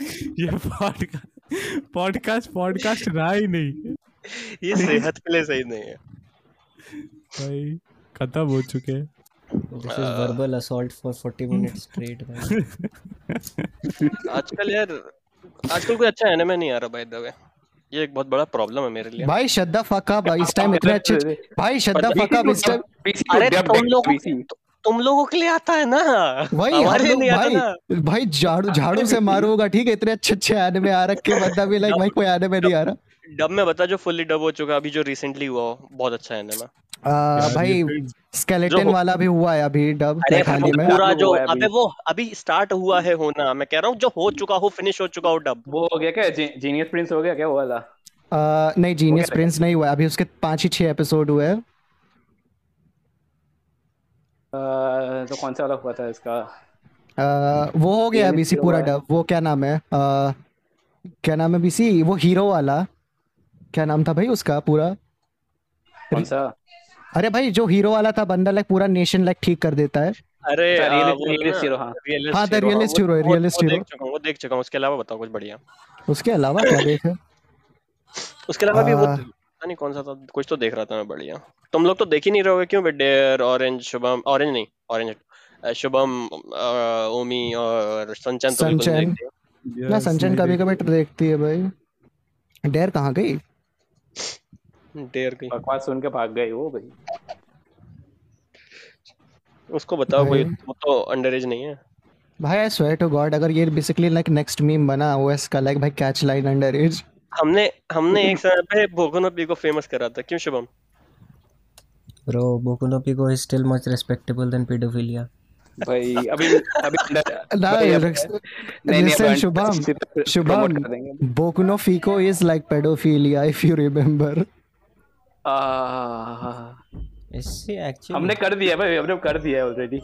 [laughs] ये पॉडकास्ट पॉडकास्ट पॉडकास्ट रहा ही नहीं। ये सेहत के लिए सही नहीं है। भाई खत्म हो चुके हैं। This is verbal assault for 40 minutes straight भाई आजकल यार आजकल कोई अच्छा एनिमे नहीं आ रहा बाय द वे ये एक बहुत बड़ा प्रॉब्लम है मेरे लिए। भाई श्रद्धा फका भाई इस टाइम इतने अच्छे भाई श्रद्धा फका इस टाइम अरे तुम लोग तुम लोगों के लिए आता है ना? वही हमारे लिए लोग नहीं आता भाई ना? भाई झाड़ू झाड़ू से मारूँगा ठीक है? इतने अच्छे अच्छे आने में आ रखे बंदा भी लाइक भाई कोई आने में नहीं आ रहा। डब में बता जो फुल्ली डब हो चुका अभी जो रिसेंटली हुआ हो, बहुत अच्छा है एनिमे आ, भाई स्केलेटन वाला भी हुआ है अभी डब अरे हाल ही में। पूरा जो अबे वो अभी स्टार्ट हुआ है होना मैं कह रहा हूँ जो हो चुका हो फिनिश हो चुका हो डब वो हो गया क्या? जीनियस प्रिंस हो गया क्या वो वाला? नहीं जीनियस प्रिंस नहीं हुआ अभी उसके पाँच ही छह एपिसोड हुए हैं। तो कौन सा वाला हुआ था इसका? आ, वो हो गया Genius अभी सी पूरा डब वो क्या नाम है? आ, क्या नाम है बीसी वो हीरो वाला। क्या नाम था भाई उसका पूरा? कौन सा? अरे भाई जो हीरो वाला था बंदा लाइक पूरा नेशन लाइक ठीक कर देता है। अरे आ, वो realist ना, hero, हाँ। हाँ, the hero, realist वो- hero वो-। देख चुका हूँ उसके अलावा बताओ कुछ बढ़िया। उसके अलावा क्या देखा उसके अलावा भी वो पता नहीं कौन सा था कुछ तो देख रहा था मैं बढ़िया। तुम लोग तो देख ही नहीं रहोगे क्यों? डेयर ऑरेंज शुभम ऑरेंज नहीं ऑरेंज शुभम ओमी और संचन तो संचन। ना संचन कभी कभी देखती है भाई। डेयर कहाँ गई? डेयर की बकवास सुन के भाग गए वो भाई। उसको बताओ भाई। वो तो अंडर एज नहीं है। भाई आई स्वेयर टू गॉड अगर ये बेसिकली लाइक नेक्स्ट मीम बना ओएस का लाइक भाई कैच लाइन अंडर एज हमने हमने एक [laughs] समय पे बोकुनो को फ़ेमस करा था। क्यों Shubham? Bro, Boku no Pico is still much respectable than pedophilia. भाई [laughs] अभी अभी [laughs] ना Shubham Shubham. Boku no Pico is like paedophilia if you इससे एक्चुअली हमने कर दिया भाई हमने कर दिया है ऑलरेडी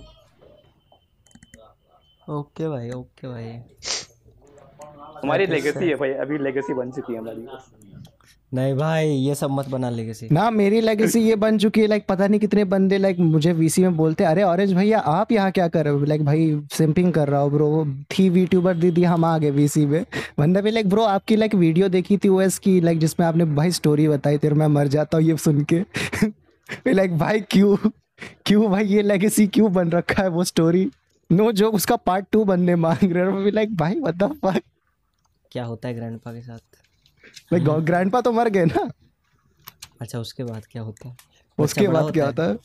ओके भाई ओके भाई। हमारी लेगेसी है भाई अभी लेगेसी बन चुकी है हमारी। नहीं भाई ये सब मत बना लेगेसी ना मेरी लेगेसी ये बन चुकी है लाइक पता नहीं कितने बंदे लाइक मुझे वीसी में बोलते अरे ऑरेंज भैया आप यहाँ क्या कर रहे हो? लाइक भाई सिंपिंग कर रहा हो ब्रो थी वीट्यूबर दीदी हम आ गए वीसी में। बंदा भी लाइक ब्रो आपकी लाइक वीडियो देखी थी ओएस की लाइक जिसमें आपने भाई स्टोरी बताई थी और मैं मर जाता हूँ ये सुन के। [laughs] लाइक भाई क्यों? क्यों भाई ये लेगेसी क्यों बन रखा है वो स्टोरी नो जो उसका पार्ट टू बनने मांग रहे हैं। लाइक भाई व्हाट द फक क्या होता है ग्रैंडपा के साथ? लाइक ग्रैंडपा तो मर गए ना। अच्छा उसके बाद क्या होता है? उसके बाद क्या होता है?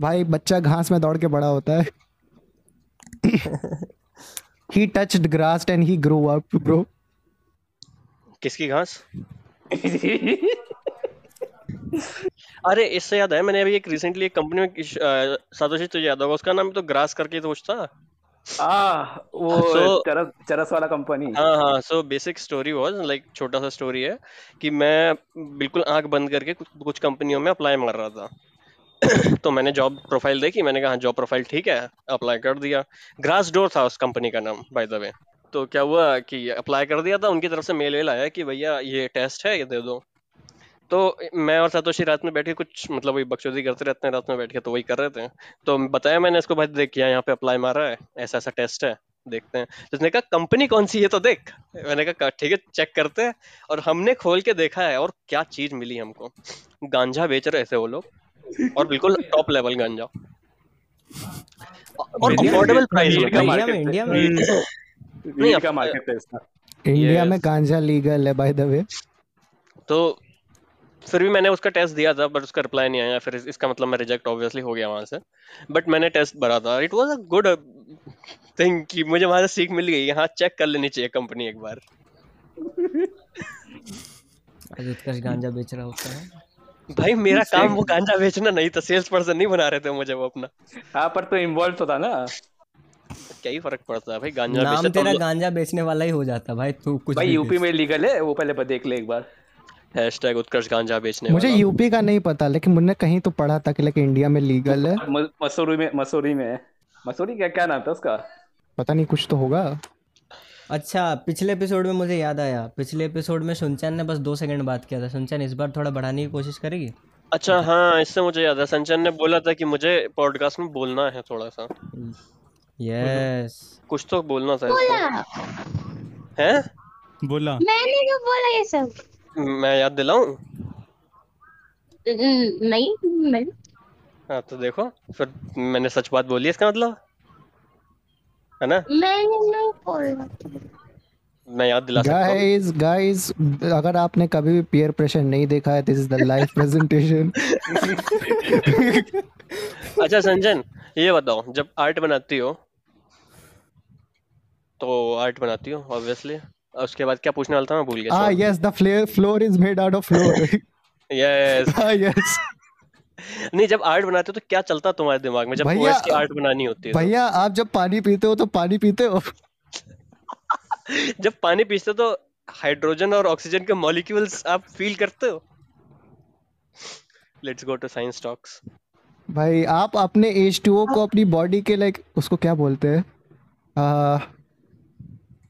भाई बच्चा घास में दौड़ के बड़ा होता है। [laughs] He touched grass and he grew up bro. किसकी घास? अरे इससे याद है मैंने अभी एक रिसेंटली एक कंपनी में सातोशी तुझे याद होगा। उसका नाम तो ग्रास करके तो था। आह वो [laughs] So- चरस चरस वाला कंपनी हाँ हाँ so basic story was like छोटा सा स्टोरी है कि मैं बिल्कुल आँख बंद करके कुछ, कुछ कंपनियों में अप्लाई मार रहा था। [coughs] तो मैंने जॉब प्रोफ़ाइल देखी मैंने कहा जॉब प्रोफ़ाइल ठीक है अप्लाई कर दिया। ग्रास डोर था उस कंपनी का नाम बाय द वे तो क्या हुआ कि अप्लाई कर दिया था उनकी तरफ़ से मेल वेल आया कि भैया ये टेस्ट है ये दे दो। तो मैं और सातोशी रात में बैठ के कुछ मतलब वही बकचोदी करते रहते हैं रात में बैठ के तो वही कर रहे थे। तो बताया मैंने इसको भाई देख यहाँ यहाँ पे अप्लाई मारा है ऐसा ऐसा टेस्ट है देखते हैं। तो उसने कहा कंपनी कौन सी है तो देख। मैंने कहा ठीक है चेक करते हैं। और हमने खोल के देखा है और क्या चीज़ मिली हमको। गांजा बेच रहे थे वो लोग और बिल्कुल टॉप लेवल गांजा। और अफोर्डेबल प्राइस इंडिया में है इंडिया में गांजा लीगल है बाय द वे तो फिर भी मैंने उसका टेस्ट दिया था बट उसका रिप्लाई नहीं आया फिर इस- इसका मतलब मैं रिजेक्ट ऑब्वियसली हो गया वहाँ से। बट मैंने टेस्ट भरा था। It was a good thing कि मुझे वहाँ से सीख मिल गई। यहाँ चेक कर लेनी चाहिए कंपनी एक बार। उत्कर्ष गांजा बेच रहा होता है। भाई मेरा काम वो गांजा बेचना नहीं था सेल्स पर्सन नहीं बना रहे थे मुझे वो अपना। हाँ पर तो इन्वॉल्व तो था ना। क्या ही फ़र्क पड़ता है भाई गांजा नाम तो तेरा गांजा बेचने वाला ही हो जाता भाई तू कुछ भाई यूपी में लीगल है वो पहले देख ले एक बार। हैशटैग उत्कर्ष गांजा बेचने मुझे वाला। यूपी का नहीं पता लेकिन मैंने कहीं तो पढ़ा था कि लाइक इंडिया में लीगल है। म- मसूरी में मसूरी में मसूरी क्या क्या नाम था उसका? पता नहीं कुछ तो होगा। अच्छा पिछले एपिसोड में मुझे याद आया। पिछले एपिसोड में सुनचैन ने बस दो सेकंड बात किया था। सुनचैन इस बार थोड़ा बढ़ाने की कोशिश करेगी? अच्छा हाँ इससे मुझे याद है। संचन ने बोला था कि मुझे पॉडकास्ट में बोलना है थोड़ा सा। यस कुछ तो बोलना था बोला। इसको हैं? बोला मैंने क्यों बोला ये सब? मैं याद दिलाऊं? नहीं नहीं। हाँ तो देखो फिर मैंने सच बात बोली इसका मतलब? है ना? मैंने नहीं बोला। मैं याद दिला सकता हूँ। गाइस गाइस अगर आपने कभी भी पीयर प्रेशर नहीं देखा है this is the live presentation अच्छा संजन ये बताओ जब आर्ट बनाती हो तो आर्ट बनाती हो ऑब्वियसली उसके बाद क्या पूछने वाला था? मैं भूल गया ah yes the fla- floor is made out of floor. [laughs] Yes ah yes. नहीं जब आर्ट बनाते हो तो क्या चलता तुम्हारे दिमाग में? जब भैया, ओएस की आर्ट बनानी होती है तो? भैया आप जब पानी पीते हो तो पानी पीते हो। [laughs] जब पानी पीते हो तो हाइड्रोजन और ऑक्सीजन के मॉलिक्यूल्स आप फील करते हो? Let's go to science talks भाई आप अपने H2O को अपनी बॉडी के लाइक उसको क्या बोलते हैं? आ,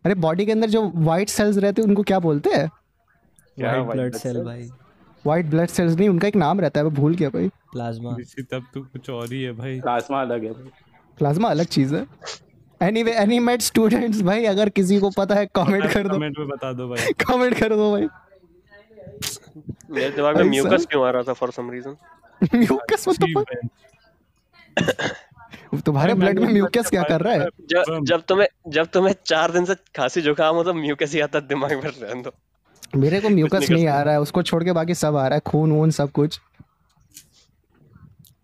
अरे बॉडी के अंदर जो वाइट सेल्स रहते हैं उनको क्या बोलते हैं? white ब्लड सेल भाई। वाइट ब्लड सेल्स नहीं उनका एक नाम रहता है मैं भूल गया भाई प्लाज्मा ऋषि तब तो कुछ और ही है भाई। प्लाज्मा अलग है। भाई प्लाज्मा अलग चीज़ है। एनीवे एनीमेट स्टूडेंट्स भाई अगर किसी को पता है कमेंट कर दो। कमेंट में बता दो भाई। कमेंट कर दो भाई। मेरे दिमाग में म्यूकस क्यों आ रहा था for some reason mucus what the fuck तुम्हारे ब्लड में म्यूकस क्या कर रहा है? जब जब तुम्हें जब तुम्हें चार दिन से खांसी जुकाम हो तो म्यूकस ही आता दिमाग में रहने दो। मेरे को म्यूकस नहीं आ रहा है उसको छोड़ के बाकी सब आ रहा है खून वून सब कुछ।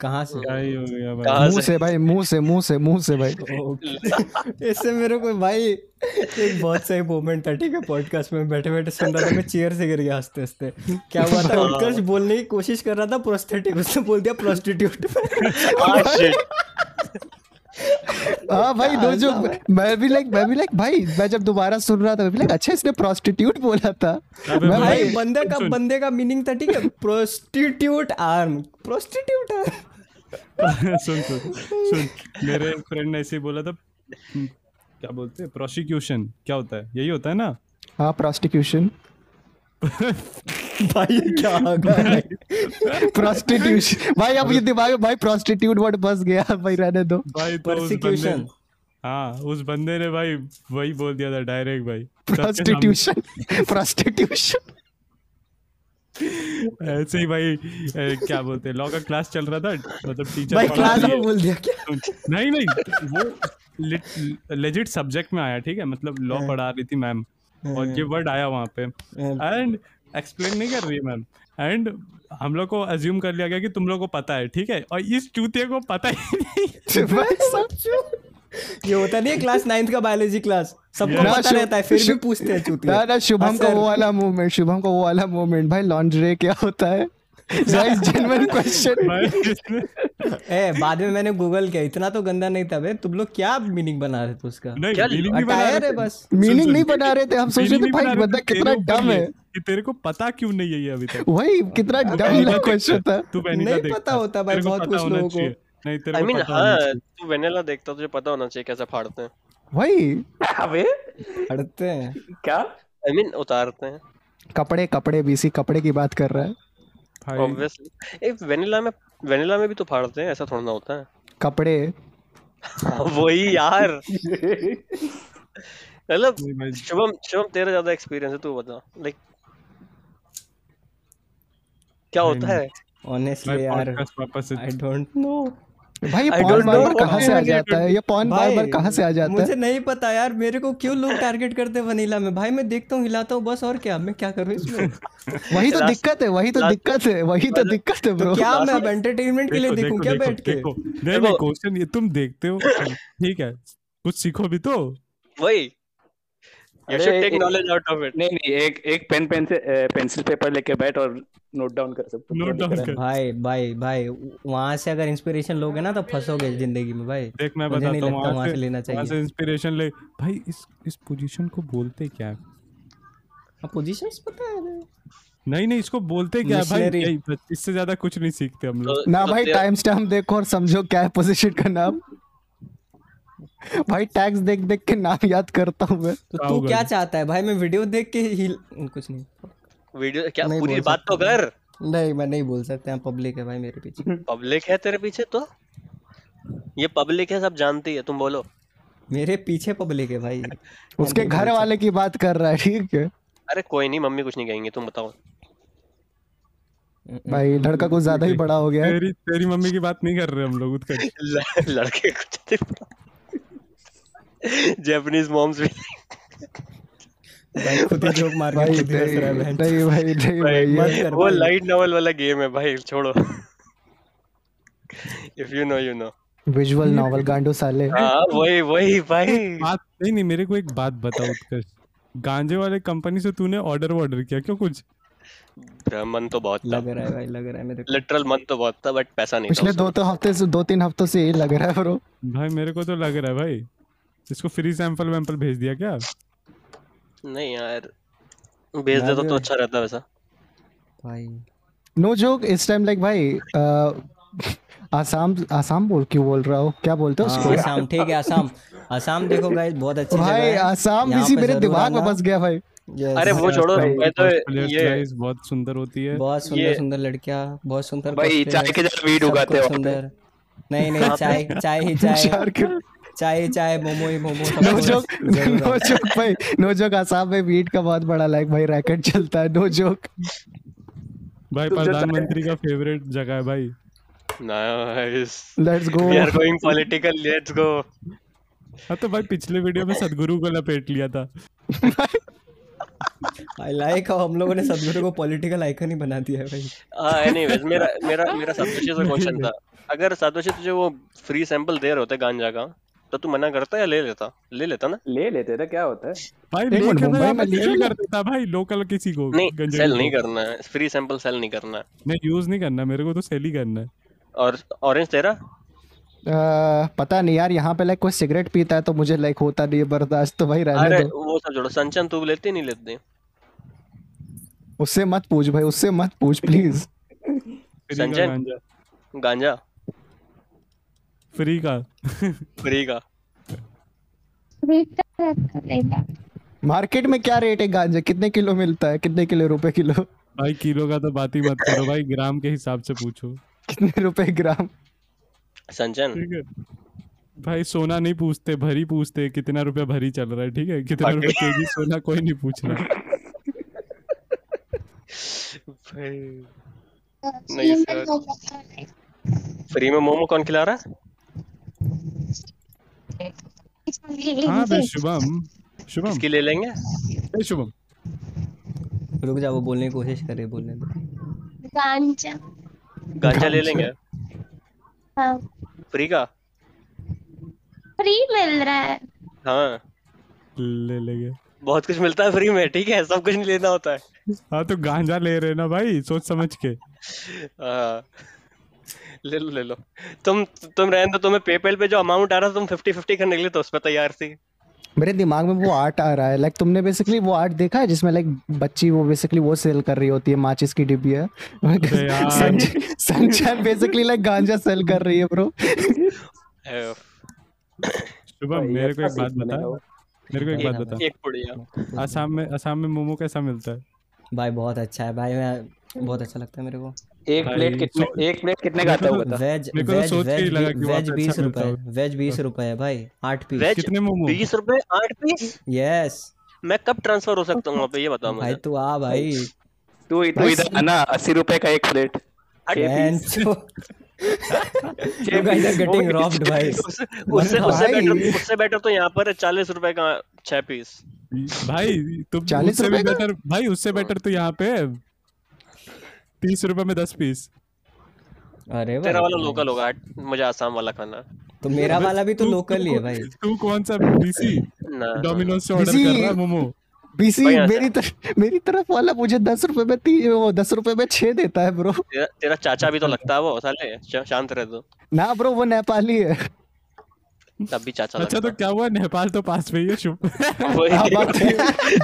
कहाँ से? क्या हो गया भाई। मुँह से? भाई मुँह से मुँह से मुँह से भाई। [laughs] इससे मेरे को भाई एक बहुत सही मोमेंट था ठीक है? पॉडकास्ट में बैठे बैठे सुन रहा था मैं चेयर से गिर गया हँसते हँसते। क्या हुआ था? उत्कर्ष बोलने की कोशिश कर रहा था प्रोस्थेटिक उसने बोल दिया प्रोस्टिट्यूट. [laughs] [laughs] हाँ [laughs] भाई दो जो मैं? भी लाइक मैं भी लाइक भाई मैं जब दोबारा सुन रहा था मैं भी लाइक अच्छा इसने प्रोस्टिट्यूट बोला था। मैं भाई भाई बंदे का बंदे का मीनिंग था ठीक है? प्रोस्टिट्यूट आर्म प्रोस्टिट्यूट आर्म सुन सुन सुन। मेरे फ्रेंड ने ऐसे ही बोला था हम्म, क्या बोलते हैं? प्रोसिक्यूशन क्या होता है? यही होता है ना? हाँ प्रोस्टिट्यूशन [laughs] [laughs] भाई क्या आ गया? [laughs] है? प्रोस्टिट्यूशन भाई अब ये दिमाग में भाई प्रोस्टिट्यूट वर्ड बस गया। भाई रहने दो। भाई तो उस बंदे हाँ उस बंदे ने भाई वही बोल दिया था डायरेक्ट भाई। प्रोस्टिट्यूशन प्रोस्टिट्यूशन ऐसे ही भाई ए, क्या बोलते हैं लॉ का क्लास चल रहा था मतलब टीचर भाई क्लास में बोल दिया क्या? नहीं नहीं वो लेजिट सब्जेक्ट में आया ठीक है मतलब लॉ पढ़ा रही थी मैम और ये वर्ड आया वहाँ पे। एंड एक्सप्लेन नहीं कर रही है मैम एंड हम लोग को अज्यूम कर लिया गया कि तुम लोग को पता है ठीक है? और इस चूते को पता ही नहीं। [laughs] [laughs] ये होता नहीं है क्लास नाइन्थ का बायोलॉजी क्लास सबको पता रहता है फिर भी पूछते हैं चूतिया। ना ना शुभम हाँ, का वो वाला मूवमेंट शुभम का वो वाला मूवमेंट भाई लॉन्ड्रे क्या होता है? गाइस जेन्युइन क्वेश्चन ए बाद में मैंने गूगल किया इतना तो गंदा नहीं था बे तुम लोग क्या मीनिंग बना रहे थे उसका? नहीं क्या नहीं बना रहे थे। बस। मीनिंग नहीं बना रहे थे हम सोच रहे थे भाई बंदा कितना डम है। कि तेरे को पता क्यों नहीं है ये अभी तक? वही कितना डम वेनिला क्वेश्चन था। तू वेनिला नहीं पता होता भाई, बहुत कुछ लोगों को। नहीं तेरे आई को मीन पता हाँ तू वेनिला देखता तुझे पता होना चाहिए कैसे फाड़ते हैं। वही। अबे। हटते हैं। क्या? आई मीन उतारते हैं। कपड़े कपड़े बीसी कपड़े की बात कर रहा है। भाई। ऑब्वियसली ए वेनिला में वेनिला में भी तो फाड़ते हैं ऐसा थोड़ा ना होता है। कपड़े। वही यार। [laughs] मतलब शुभम शुभम तेरा ज़्यादा एक्सपीरियंस है तू बता। लाइक क्या होता है? ऑनेस्टली यार आई डोंट नो भाई ये पॉन don't बार बार कहाँ से आ जाता है? ये पॉन बार बार कहाँ से आ जाता मुझे है? नहीं पता यार मेरे को क्यों लोग टारगेट करते हैं वनीला में? भाई मैं देखता हूँ हिलाता हूँ बस और क्या? मैं क्या करूँ इसमें? [laughs] वही तो दिक्कत है वही तो दिक्कत है वही तो दिक्कत है ब्रो क्या मैं एंटरटेनमेंट के लिए देखो क्या बैठ के? देखो। क्वेश्चन ये तुम देखते हो ठीक है कुछ सीखो भी तो। वही। शुड टेक एक- नॉलेज आउट ऑफ़ इट नहीं नहीं एक एक पेन पेन से पेंसिल पेपर लेके बैठ और नोट डाउन कर सकते नोट डाउन कर। भाई भाई भाई वहाँ से अगर इंस्पिरेशन लोगे ना तो फंसोगे ज़िंदगी में भाई। देख मैं बताता हूँ वहाँ से लेना वहाँ से इंस्पिरेशन ले। भाई इस इस पोजीशन को बोलते क्या? है पोजीशंस पता है नहीं नहीं इसको बोलते क्या भाई? इससे ज़्यादा कुछ नहीं सीखते हम लोग। तो ना भाई टाइम स्टैम्प देखो और समझो क्या है पोजीशन का नाम। भाई टैक्स देख देख के नाम याद करता हूँ मैं। तो क्या तू क्या चाहता है? भाई मैं वीडियो देख के हिल कुछ नहीं। वीडियो क्या नहीं पूरी बात तो कर। नहीं मैं नहीं बोल सकता यहाँ पब्लिक है भाई मेरे पीछे। [laughs] पब्लिक है तेरे पीछे तो? ये पब्लिक है सब जानती है तुम बोलो। मेरे पीछे पब्लिक है भाई। [laughs] उसके घर वाले की बात कर रहा है ठीक है? अरे कोई नहीं मम्मी कुछ नहीं कहेंगे तुम बताओ। भाई लड़का कुछ ज़्यादा ही बड़ा हो गया। है तेरी तेरी मम्मी की बात नहीं। कर रहे हम लोग लड़के कुछ जैपनीज मॉम्स भी। भाई खुद ही जोक मार के भाई खुद ही हंस रहा है बहन। नहीं भाई नहीं भाई मत ये- कर वो लाइट नॉवल वाला गेम है भाई छोड़ो। If you know you know visual novel गांडू साले हाँ वही वही भाई। बात नहीं नहीं मेरे को एक बात बताओ उत्कर्ष। गांजे वाले कंपनी से तूने ऑर्डर ऑर्डर किया क्यों कुछ? मन तो बहुत लग रहा है भाई लग रहा है मेरे को। लिटरल मन तो बहुत था बट पैसा नहीं पिछले दो तो हफ़्ते से दो तीन हफ्तों से यही लग रहा है ब्रो भाई मेरे को तो लग रहा है भाई। इसको फ्री सैंपल वैम्पल भेज दिया क्या? नहीं यार भेज देता तो अच्छा रहता वैसा। भाई। नो जोक इस टाइम लाइक भाई आसाम आसाम बोल क्यों बोल रहा हो? क्या बोलते हो हाँ, उसको? आसाम ठीक है आसाम। आसाम देखो गाइस बहुत अच्छी जगह भाई है आसाम इसी मेरे दिमाग में बस गया भाई। Yes, अरे वो छोड़ो मैं तो ये बहुत सुंदर होती है। बहुत सुंदर सुंदर लड़कियाँ बहुत सुंदर भाई, चाय के weed सब उगाते हो सुंदर। नहीं नहीं चाय चाय ही चाय। [laughs] चाय चाय मोमो ही momo no joke no joke भाई नो जोक आसाम में वीट का बहुत बड़ा लाइक भाई रैकेट चलता है नो जोक। भाई प्रधानमंत्री का फेवरेट जगह है भाई। Nice let's go we are going political let's go हाँ तो भाई पिछले वीडियो में सदगुरु को लपेट लिया था। आई लाइक हम लोगों ने सदगुरु को पॉलिटिकल आइकन ही बना दिया है भाई। एनीवेज हाँ, मेरा मेरा मेरा सातोशी से क्वेश्चन था। अगर सातोशी तुझे वो फ्री सैंपल दे रहे होते गांजा का तो तू मना करता या ले लेता? ले लेता ना। ले लेते थे क्या होता है? भाई एक मिनट, लेके तो मुंबई में सेल कर देता भाई लोकल किसी को नहीं सेल नहीं करना है फ्री सैंपल सेल नहीं करना है। नहीं यूज़ नहीं करना मेरे को तो सेल ही करना है। और ऑरेंज तेरा? पता नहीं यार यहाँ पे लाइक कोई सिगरेट पीता है तो मुझे लाइक होता नहीं है बर्दाश्त तो भाई रहने अरे दो। वो सब छोड़ो संचन तू लेती नहीं लेते? उससे मत पूछ भाई उससे मत पूछ प्लीज़? [laughs] गांजा। गांजा? फ्री का। फ्री का। मार्केट में क्या रेट है गांजा? कितने किलो मिलता है? कितने किलो रुपए किलो? भाई किलो का तो बात ही मत करो भाई ग्राम के हिसाब से पूछो। कितने रुपए ग्राम? संचन भाई सोना नहीं पूछते भरी पूछते कितना रुपया भरी चल रहा है ठीक है? कितना. रुपया केजी सोना कोई नहीं पूछ रहा। नहीं सर। फ्री में मोमो कौन खिला रहा है? हाँ बे [laughs] शुभम शुभम। किसकी ले लेंगे? ए शुभम। रुक जा वो बोलने की कोशिश करे बोलने दो। गांजा। गांजा ले लेंगे? हाँ। फ्री का? फ्री मिल रहा है। हाँ। ले लेंगे। बहुत कुछ मिलता है फ्री में ठीक है? सब कुछ नहीं लेना होता है। हाँ तो गांजा ले रहे ना भाई सोच समझ के। हाँ। ले लो ले लो। तुम तुम रहने दो तुम्हें पेपैल पे जो अमाउंट आ रहा था तुम फिफ्टी फिफ्टी करने के लिए तो उस पर तैयार थी। मेरे दिमाग में वो आर्ट आ रहा है। लाइक तुमने बेसिकली वो आर्ट देखा है जिसमें लाइक बच्ची वो बेसिकली वो सेल कर रही होती है माचिस की डिब्बी है यार। संचन बेसिकली लाइक गांजा सेल कर रही है ब्रो है, शुभम मेरे को अच्छा एक बात बता। मेरे को एक बात बता। एक पुड़िया। आसाम में आसाम में मोमो कैसा मिलता है? भाई बहुत अच्छा है। भाई मैं बहुत अच्छा लगता है मेरे को। एक प्लेट कितने एक प्लेट कितने का आता है वो बता वेज तो वेज सोच के ही वेज कि वहाँ वेज बीस अच्छा रुपए वेज बीस रुपए है भाई आठ पीस। वेज कितने मोमो? बीस रुपए आठ पीस? यस मैं कब ट्रांसफ़र हो सकता हूँ वहाँ पे ये बताओ भाई तू आ भाई। तू तू इधर आना अस्सी रुपए का एक प्लेट [laughs] [laughs] उससे। बेटर तो यहाँ पर चालीस रुपए का छह पीस। भाई तुम 40 उससे रुपए बेटर भाई उससे बेटर तो यहाँ पे तीस रुपए में दस पीस। अरे तेरा वाला लोकल होगा मुझे आसाम वाला खाना। तो मेरा वाला भी तो लोकल ही है भाई। तू कौन सा बीसी डोमिनोज से ऑर्डर कर रहा है मोमो। बीसी मेरी तरफ़ मेरी तरफ़ वाला मुझे दस रुपए में तीन वो दस रुपए में छह देता है ब्रो तेरा, तेरा चाचा भी तो लगता है वो साले। शांत रह दो ना ब्रो वो नेपाली है। तब भी चाचा अच्छा तो क्या हुआ? नेपाल तो पास में ही है शुभ है। हाँ, बात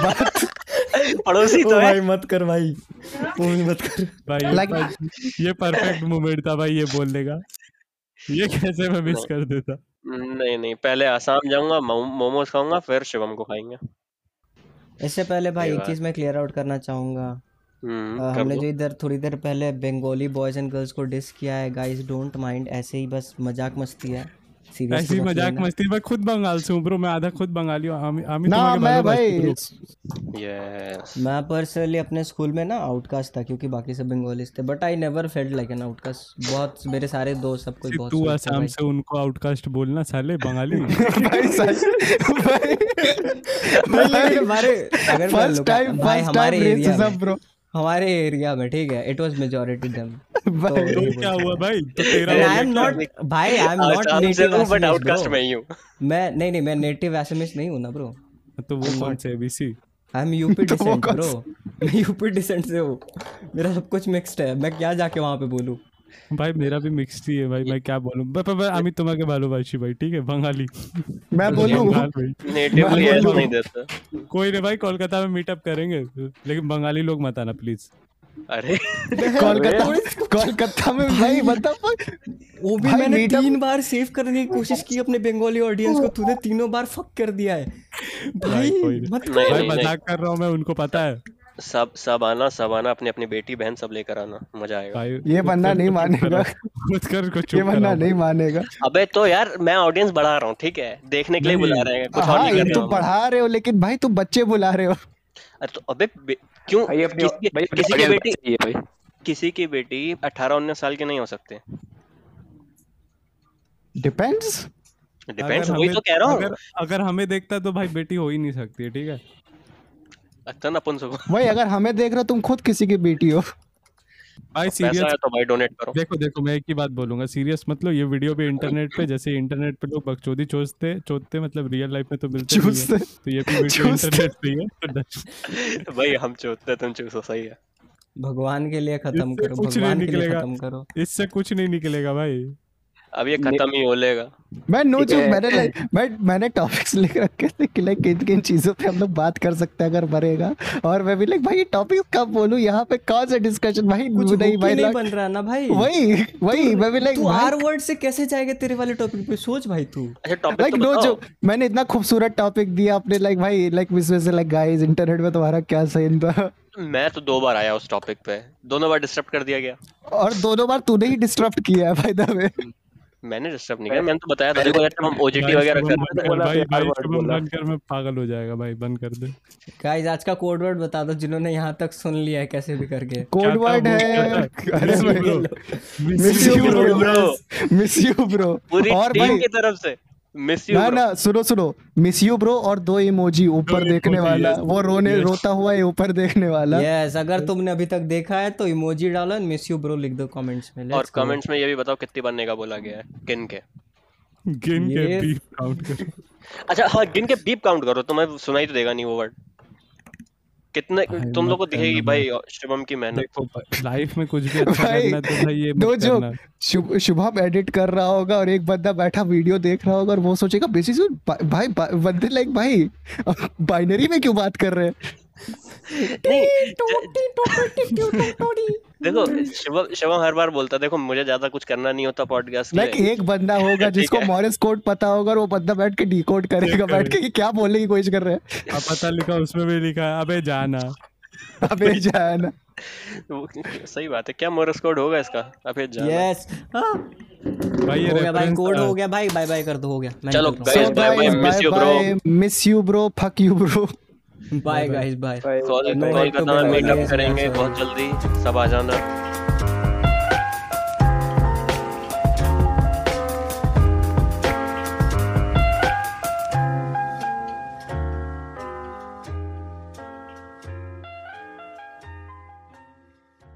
बात। पड़ोसी तो भाई मत कर भाई। वो भी मत कर। भाई Like- ये परफेक्ट मोमेंट था भाई ये बोलने का। ये कैसे मैं मिस कर देता? नहीं नहीं पहले आसाम जाऊँगा मोमोज खाऊँगा फिर शिवम को खाएँगे। इससे पहले भाई एक चीज़ मैं क्लियर आउट करना चाहूँगा। हम्म अ, कर हमने जो इधर थोड़ी देर पहले बंगाली बॉयज़ एंड गर्ल्स को डिस किया है गाइस डोंट माइंड ऐसे ही बस मज़ाक मस्ती है। ऐसी मज़ाक मस्ती मैं खुद बंगाल से हूँ ब्रो मैं आधा खुद बंगाली हूँ आमी आमी ना मैं भाई। यस मैं पर्सनली अपने स्कूल में ना आउटकास्ट था क्योंकि बाकी सब बंगालीज थे but I never felt like an outcast बहुत मेरे सारे दोस्त सब कोई बहुत तू आसाम से उनको आउटकास्ट बोलना साले बंगाली। [laughs] भाई सच भाई भाई हमारे अगर फ़र्स्ट टाइम भाई फ़र्स्ट हमारे टाइम एरिया रेसिज्म में ब्रो हमारे एरिया में ठीक है इट वाज मेजॉरिटी देम [laughs] भाई तो क्या हुआ भाई तो तेरा आई हो गया एम क्या? नॉट भाई आई एम नॉट आसाम से नेटिव हूँ बट एसएमएस आउटकास्ट में ब्रो ही हूँ मैं नहीं नहीं मैं नेटिव एसएमएस नहीं हूं ना ब्रो तो वो कौन से एबीसी आई एम यूपी तो वो डिसेंट कौन ब्रो मैं यूपी डिसेंट से हूँ मेरा सब कुछ मिक्स्ड है मैं क्या जाके वहां पे बोलूं भाई मेरा भी मिक्स्ड ही है भाई मैं क्या बोलूं ब- ब- ब- আমি তোমাকে ভালোবাসি ভাই ठीक है बंगाली मैं बोलूं [laughs] बंगाल भाई नेटिवली मैं ऐसा बोलूं। नहीं देता कोई नहीं भाई कोलकाता में मीटअप करेंगे लेकिन बंगाली लोग मत आना प्लीज अरे। [laughs] कोलकाता कोलकाता में भाई मतलब वो भी मैंने तीन बार सेव करने की कोशिश की अपने बंगाली ऑडियंस को तूने तीनों बार फक कर दिया है। भाई मत कर भाई मज़ाक कर रहा हूँ मैं उनको पता है। सब सब आना सब आना अपनी अपनी बेटी बहन सब लेकर आना मज़ा आएगा। ये बंदा नहीं मानेगा। खुद कर को ये बंदा नहीं मानेगा। अबे तो यार मैं ऑडियंस बढ़ा रहा हूँ ठीक है? देखने के लिए बुला रहे हैं कुछ और हाँ नहीं कर रहे तुम हम। पढ़ा रहे हो लेकिन भाई तुम बच्चे बुला रहे हो। अरे तो अबे क्यों? भाई अपनी किसी भाई की- किसी की बेटी भाई। किसी की बेटी अठारह उन्नीस साल के नहीं हो सकते। डिपेंड्स डिपेंड्स वही तो कह रहा हूँ। अगर अगर हमें देखता तो भाई बेटी हो ही नहीं सकती ठीक है? अच्छा ना अपन सब भाई अगर हमें देख रहे हो तुम खुद किसी की बेटी हो। भाई सीरियस तो भाई डोनेट करो। देखो देखो मैं एक ही बात बोलूँगा सीरियस मतलब ये वीडियो भी इंटरनेट पे जैसे इंटरनेट पे लोग बकचोदी चोचते चोदते मतलब रियल लाइफ में तो मिलते नहीं है। चूसते तो ये भी वीडियो इंटरनेट पे है तो [laughs] भाई हम चूसते तुम चूसो सही है। भगवान के लिए खत्म करो कुछ नहीं भगवान के लिए निकलेगा। खत्म करो। इससे कुछ नहीं निकलेगा भाई। अब ये खत्म ही हो लेगा मैं नो जो मैंने like, मैं मैंने टॉपिक्स [laughs] लिख रखे थे कि लाइक किन किन चीज़ों पे हम लोग बात कर सकते हैं अगर मरेगा। और मैं भी लाइक भाई ये टॉपिक कब बोलूँ? यहाँ पे कौन सा डिस्कशन भाई कुछ नहीं भाई नहीं बन रहा ना भाई। वही वही मैं भी लाइक तू आर वर्ड से कैसे जाएगा तेरे वाले टॉपिक पे? सोच भाई तू। अच्छा टॉपिक लाइक नो जो मैंने इतना खूबसूरत टॉपिक दिया अपने लाइक भाई लाइक विश्व से लाइक गाइस इंटरनेट में तुम्हारा क्या सीन था? मैं तो दो बार आया उस टॉपिक पे। दोनों बार डिस्टर्ब कर दिया गया। और दोनों बार तूने ही डिस्टर्ब किया है भाई द वे मैंने डिस्टर्ब नहीं किया मैंने तो बताया था देखो यार हम ओजीटी वगैरह कर रहे थे भाई भाई शुभम बंद कर मैं पागल हो जाएगा भाई बंद कर दे। गाइस आज का कोड वर्ड बता दो जिन्होंने यहाँ तक सुन लिया है कैसे भी करके। कोड वर्ड है अरे. Miss you bro miss you bro पूरी टीम की तरफ़ से। मिस यू ना ना सुनो सुनो। मिस यू ब्रो और दो इमोजी ऊपर देखने वाला। वो रोने रोता हुआ है ऊपर देखने वाला। यस अगर तुमने अभी तक देखा है तो इमोजी डालो मिस यू ब्रो लिख दो कमेंट्स में। और कमेंट्स में ये भी बताओ कितनी बनने का बोला गया है किन के। गिन के बीप काउंट करो। [laughs] अच्छा हाँ गिन के बीप काउंट करो तो मैं सुनाई तो देगा नहीं वो वर्ड कितने तुम लोग को दिखेगी भाई। शुभम की मेहनत देखो लाइफ में कुछ भी अच्छा करना तो भाई ये दो जो शुभम एडिट कर रहा होगा और एक बंदा बैठा वीडियो देख रहा होगा और वो सोचेगा बेसिस भाई बंदे लाइक भाई बाइनरी में क्यों बात कर रहे हैं? देखो शिवम शिवम हर बार बोलता है देखो मुझे ज़्यादा कुछ करना नहीं होता पॉडकास्ट के लाइक एक बंदा होगा जिसको मॉरिस कोड पता होगा और वो बंदा बैठ के डिकोड करेगा बैठ के कि क्या बोलने की कोशिश कर रहे हैं। अब पता लिखा उसमें भी लिखा है अबे जाना। अबे जान। सही बात है क्या मोरस कोड होगा इसका? अबे जाना। यस भाई ये हो गया भाई कोड हो गया भाई बाय बाय कर दो हो गया। चलो, guys miss bye you, bro. Bye miss you bro fuck you bro हूँ bye guys bye Bye. Call No call hate to करना go मीटअप guys, करेंगे. बहुत जल्दी सब आ जाना।